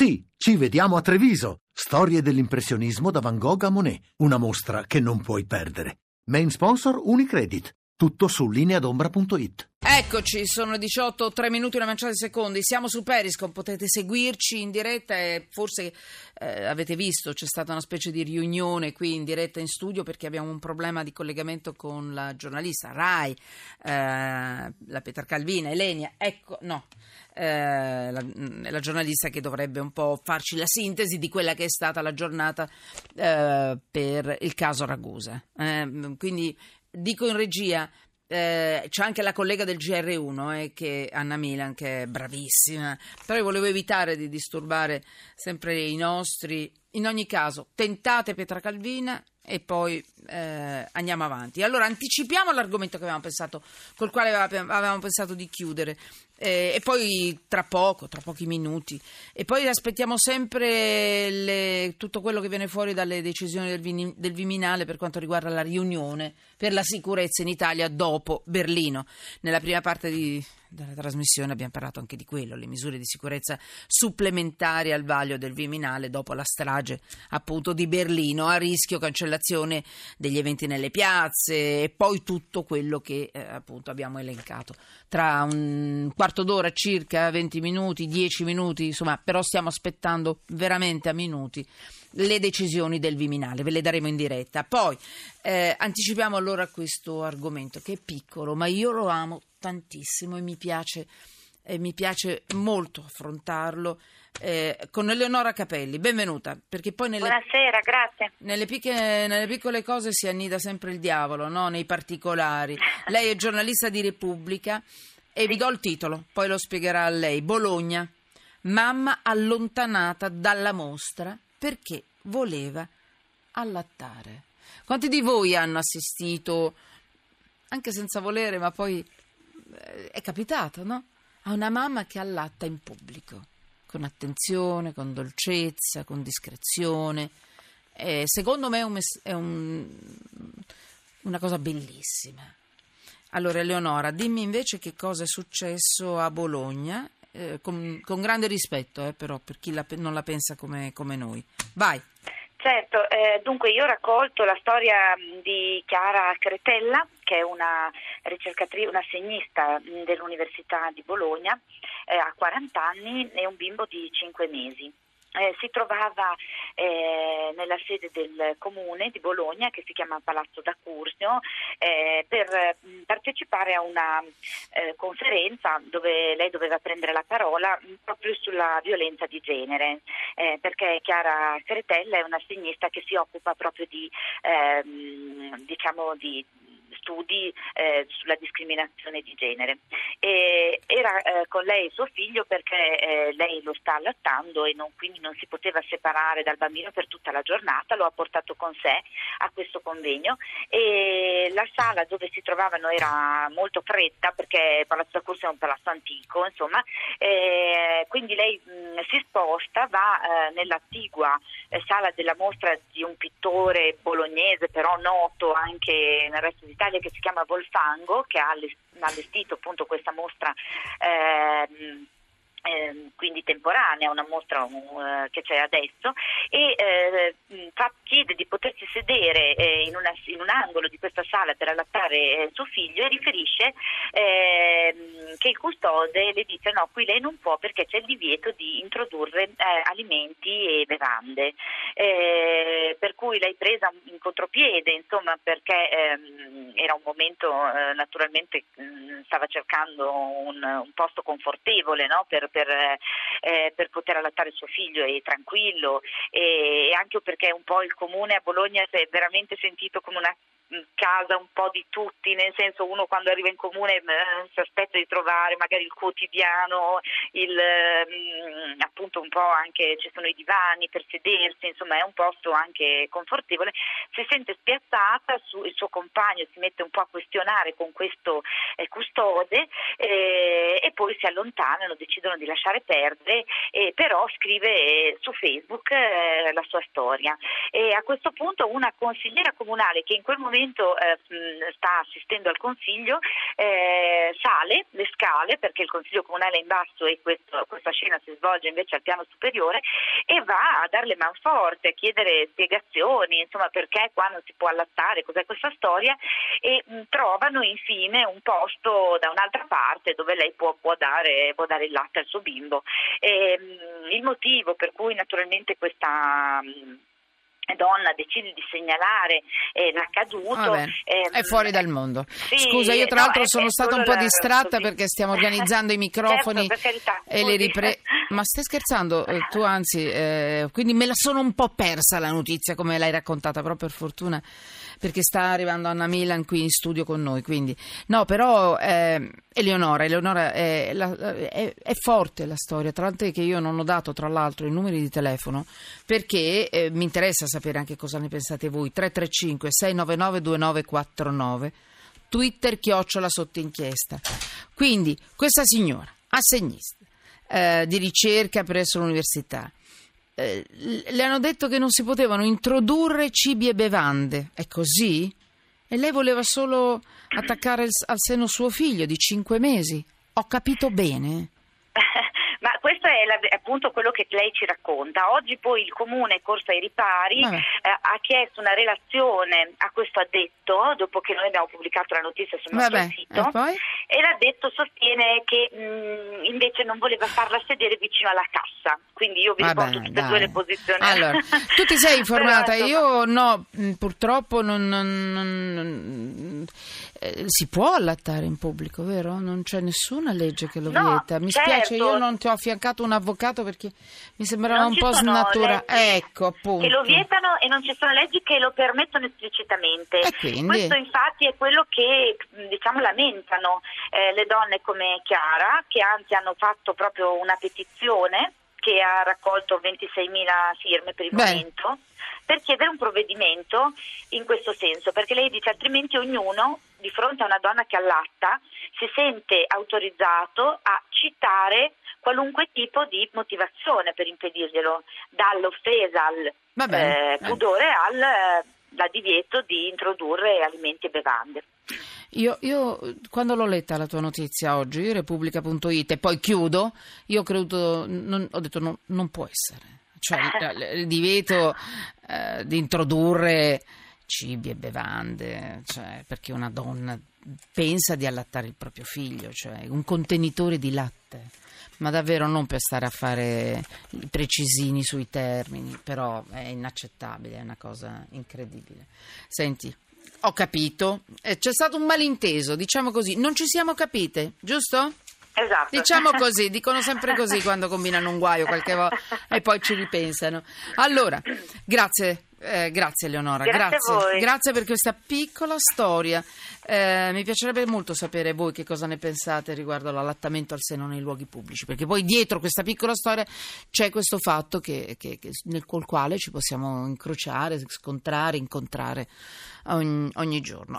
Sì, ci vediamo a Treviso. Storie dell'impressionismo da Van Gogh a Monet. Una mostra che non puoi perdere. Main sponsor Unicredit. Tutto su lineadombra.it. Eccoci, sono le 18, 3 minuti e una manciata di secondi. Siamo su Periscope, potete seguirci in diretta e forse eh, avete visto c'è stata una specie di riunione qui in diretta in studio perché abbiamo un problema di collegamento con la giornalista Rai, eh, la Peter Calvina, Elenia. Ecco, no, eh, la, la, giornalista che dovrebbe un po' farci la sintesi di quella che è stata la giornata eh, per il caso Ragusa. Eh, quindi dico in regia, eh, c'è anche la collega del GR1, eh, che, Anna Milan, che è bravissima, però io volevo evitare di disturbare sempre i nostri. In ogni caso, tentate Petra Calvina e poi eh, andiamo avanti. Allora, anticipiamo l'argomento che avevamo pensato, col quale avevamo pensato di chiudere. Eh, e poi tra poco, tra pochi minuti, e poi aspettiamo sempre le, tutto quello che viene fuori dalle decisioni del, del, Viminale per quanto riguarda la riunione per la sicurezza in Italia dopo Berlino. Nella prima parte di, della trasmissione abbiamo parlato anche di quello, le misure di sicurezza supplementari al vaglio del Viminale dopo la strage appunto di Berlino, a rischio cancellazione degli eventi nelle piazze e poi tutto quello che eh, appunto abbiamo elencato. Tra un quarto d'ora circa, 20 minuti, 10 minuti, insomma, però stiamo aspettando veramente a minuti le decisioni del Viminale, ve le daremo in diretta. Poi eh, anticipiamo allora questo argomento che è piccolo, ma io lo amo tantissimo e mi piace, eh, mi piace molto affrontarlo. Eh, con Eleonora Capelli, benvenuta. Perché poi nelle, Buonasera, grazie. Nelle, picche, nelle, piccole cose si annida sempre il diavolo, no? nei particolari. Lei è giornalista di Repubblica e vi do il titolo, poi lo spiegherà a lei. Bologna, mamma allontanata dalla mostra perché voleva allattare. Quanti di voi hanno assistito, anche senza volere, ma poi eh, è capitato, no? A una mamma che allatta in pubblico, con attenzione, con dolcezza, con discrezione. Eh, secondo me è, un, è un, una cosa bellissima. Allora, Eleonora, dimmi invece che cosa è successo a Bologna, eh, con, con, grande rispetto eh, però per chi la, non la pensa come, come noi. Vai. Certo, eh, dunque io ho raccolto la storia di Chiara Cretella, che è una ricercatrice, una segnista dell'Università di Bologna, eh, ha 40 anni e un bimbo di 5 mesi. Eh, si trovava eh, nella sede del comune di Bologna che si chiama Palazzo da Cursio eh, per mh, mm, partecipare a una eh, conferenza dove lei doveva prendere la parola mh, mm, proprio sulla violenza di genere. Eh, perché Chiara Cretella è una sinistra che si occupa proprio di, ehm, diciamo di studi eh, sulla discriminazione di genere. E era eh, con lei suo figlio perché eh, lei lo sta allattando e non, quindi non si poteva separare dal bambino per tutta la giornata, lo ha portato con sé a questo convegno e la sala dove si trovavano era molto fredda perché Palazzo da Corso è un palazzo antico, insomma, quindi lei mh, si sposta, va eh, nell'attigua eh, sala della mostra di un pittore bolognese però noto anche nel resto d'Italia che si chiama Volfango, che ha allestito appunto questa mostra. Eh, eh, quindi temporanea, una mostra uh, che c'è adesso, e eh, chiede di potersi sedere eh, in, una, in, un angolo di questa sala per allattare eh, suo figlio e riferisce ehm, che il custode le dice no, qui lei non può perché c'è il divieto di introdurre eh, alimenti e bevande, eh, per cui lei presa in contropiede, insomma, perché ehm, era un momento naturalmente mh, mm, stava cercando un, un posto confortevole no? per, per, eh, per, poter allattare suo figlio e tranquillo e, e anche perché un po' il comune a Bologna si è veramente sentito come una casa un po' di tutti, nel senso uno quando arriva in comune eh, si aspetta di trovare magari il quotidiano, il, mm, appunto un po' anche ci sono i divani per sedersi, insomma è un posto anche confortevole, si sente spiazzata, su, il suo compagno si mette un po' a questionare con questo eh, custode eh, e poi si allontanano, decidono di lasciare perdere, eh, però scrive su Facebook eh, la sua storia. E a questo punto una consigliera comunale che in quel momento momento eh, sta assistendo al consiglio, eh, sale le scale perché il consiglio comunale è in basso e questo, questa scena si svolge invece al piano superiore e va a darle manforte, a chiedere spiegazioni, insomma perché qua non si può allattare, cos'è questa storia e mh, trovano infine un posto da un'altra parte dove lei può, può, dare, può dare, il latte al suo bimbo. E, mh, il motivo per cui naturalmente questa mh, donna decide di segnalare eh, l'accaduto Vabbè, ehm, è fuori dal mondo sì, scusa io tra l'altro sono stata un po' distratta perché stiamo organizzando i microfoni Certo, per carità, e le scusi. Ma stai scherzando? Eh, tu anzi eh, quindi me la sono un po' persa la notizia come l'hai raccontata però per fortuna perché sta arrivando Anna Milan qui in studio con noi quindi. No però eh, Eleonora, Eleonora è, la- è- è forte la storia tant'è che io non ho dato tra l'altro i numeri di telefono perché eh, mi interessa sapere anche cosa ne pensate voi. 335 699 2949 Twitter chiocciola sotto inchiesta. Quindi questa signora assegnista eh, di ricerca presso l'università eh, le hanno detto che non si potevano introdurre cibi e bevande è così? e lei voleva solo attaccare al seno suo figlio di cinque mesi ho capito bene? È la- appunto quello che lei ci racconta. Oggi poi il comune è corso ai ripari, Vabbè. eh, ha chiesto una relazione a questo addetto, dopo che noi abbiamo pubblicato la notizia sul nostro Vabbè, sito, e e l'addetto sostiene che mh, invece non voleva farla sedere vicino alla cassa. Quindi io vi Vabbè, riporto tutte e due le posizioni. Allora, tu ti sei informata, Però, io no, mh, purtroppo non- non- non- eh, si può allattare in pubblico, vero? Non c'è nessuna legge che lo No, vieta. Mi certo. spiace, io non ti ho affiancato un avvocato perché mi sembrava Non un po' snatura. Ecco, appunto. Che lo vietano e non ci sono leggi che lo permettono esplicitamente. E? Questo infatti è quello che diciamo, lamentano eh, le donne come Chiara, che anzi hanno fatto proprio una petizione che ha raccolto 26.000 firme per il Beh. momento per chiedere un provvedimento in questo senso, perché lei dice altrimenti ognuno di fronte a una donna che allatta si sente autorizzato a citare qualunque tipo di motivazione per impedirglielo, dall'offesa al Va bene, eh, pudore al eh, al divieto di introdurre alimenti e bevande. Io, io, quando l'ho letta la tua notizia oggi, Repubblica.it, e poi chiudo, io ho creduto, non- ho detto no, non può essere. Cioè il, divieto eh, di introdurre cibi e bevande, cioè, perché una donna pensa di allattare il proprio figlio, cioè un contenitore di latte. Ma davvero non per stare a fare i precisini sui termini, però è inaccettabile, è una cosa incredibile. Senti, ho capito, eh, c'è stato un malinteso, diciamo così, non ci siamo capite, giusto? Esatto. Diciamo così, dicono sempre così quando combinano un guaio qualche volta e poi ci ripensano. Allora, grazie, eh, grazie Eleonora, Grazie voi. Grazie per questa piccola storia. Eh, mi piacerebbe molto sapere voi che cosa ne pensate riguardo l'allattamento al seno nei luoghi pubblici, perché poi dietro questa piccola storia c'è questo fatto che, che- che- nel col quale ci possiamo incrociare, scontrare, incontrare ogni, ogni giorno.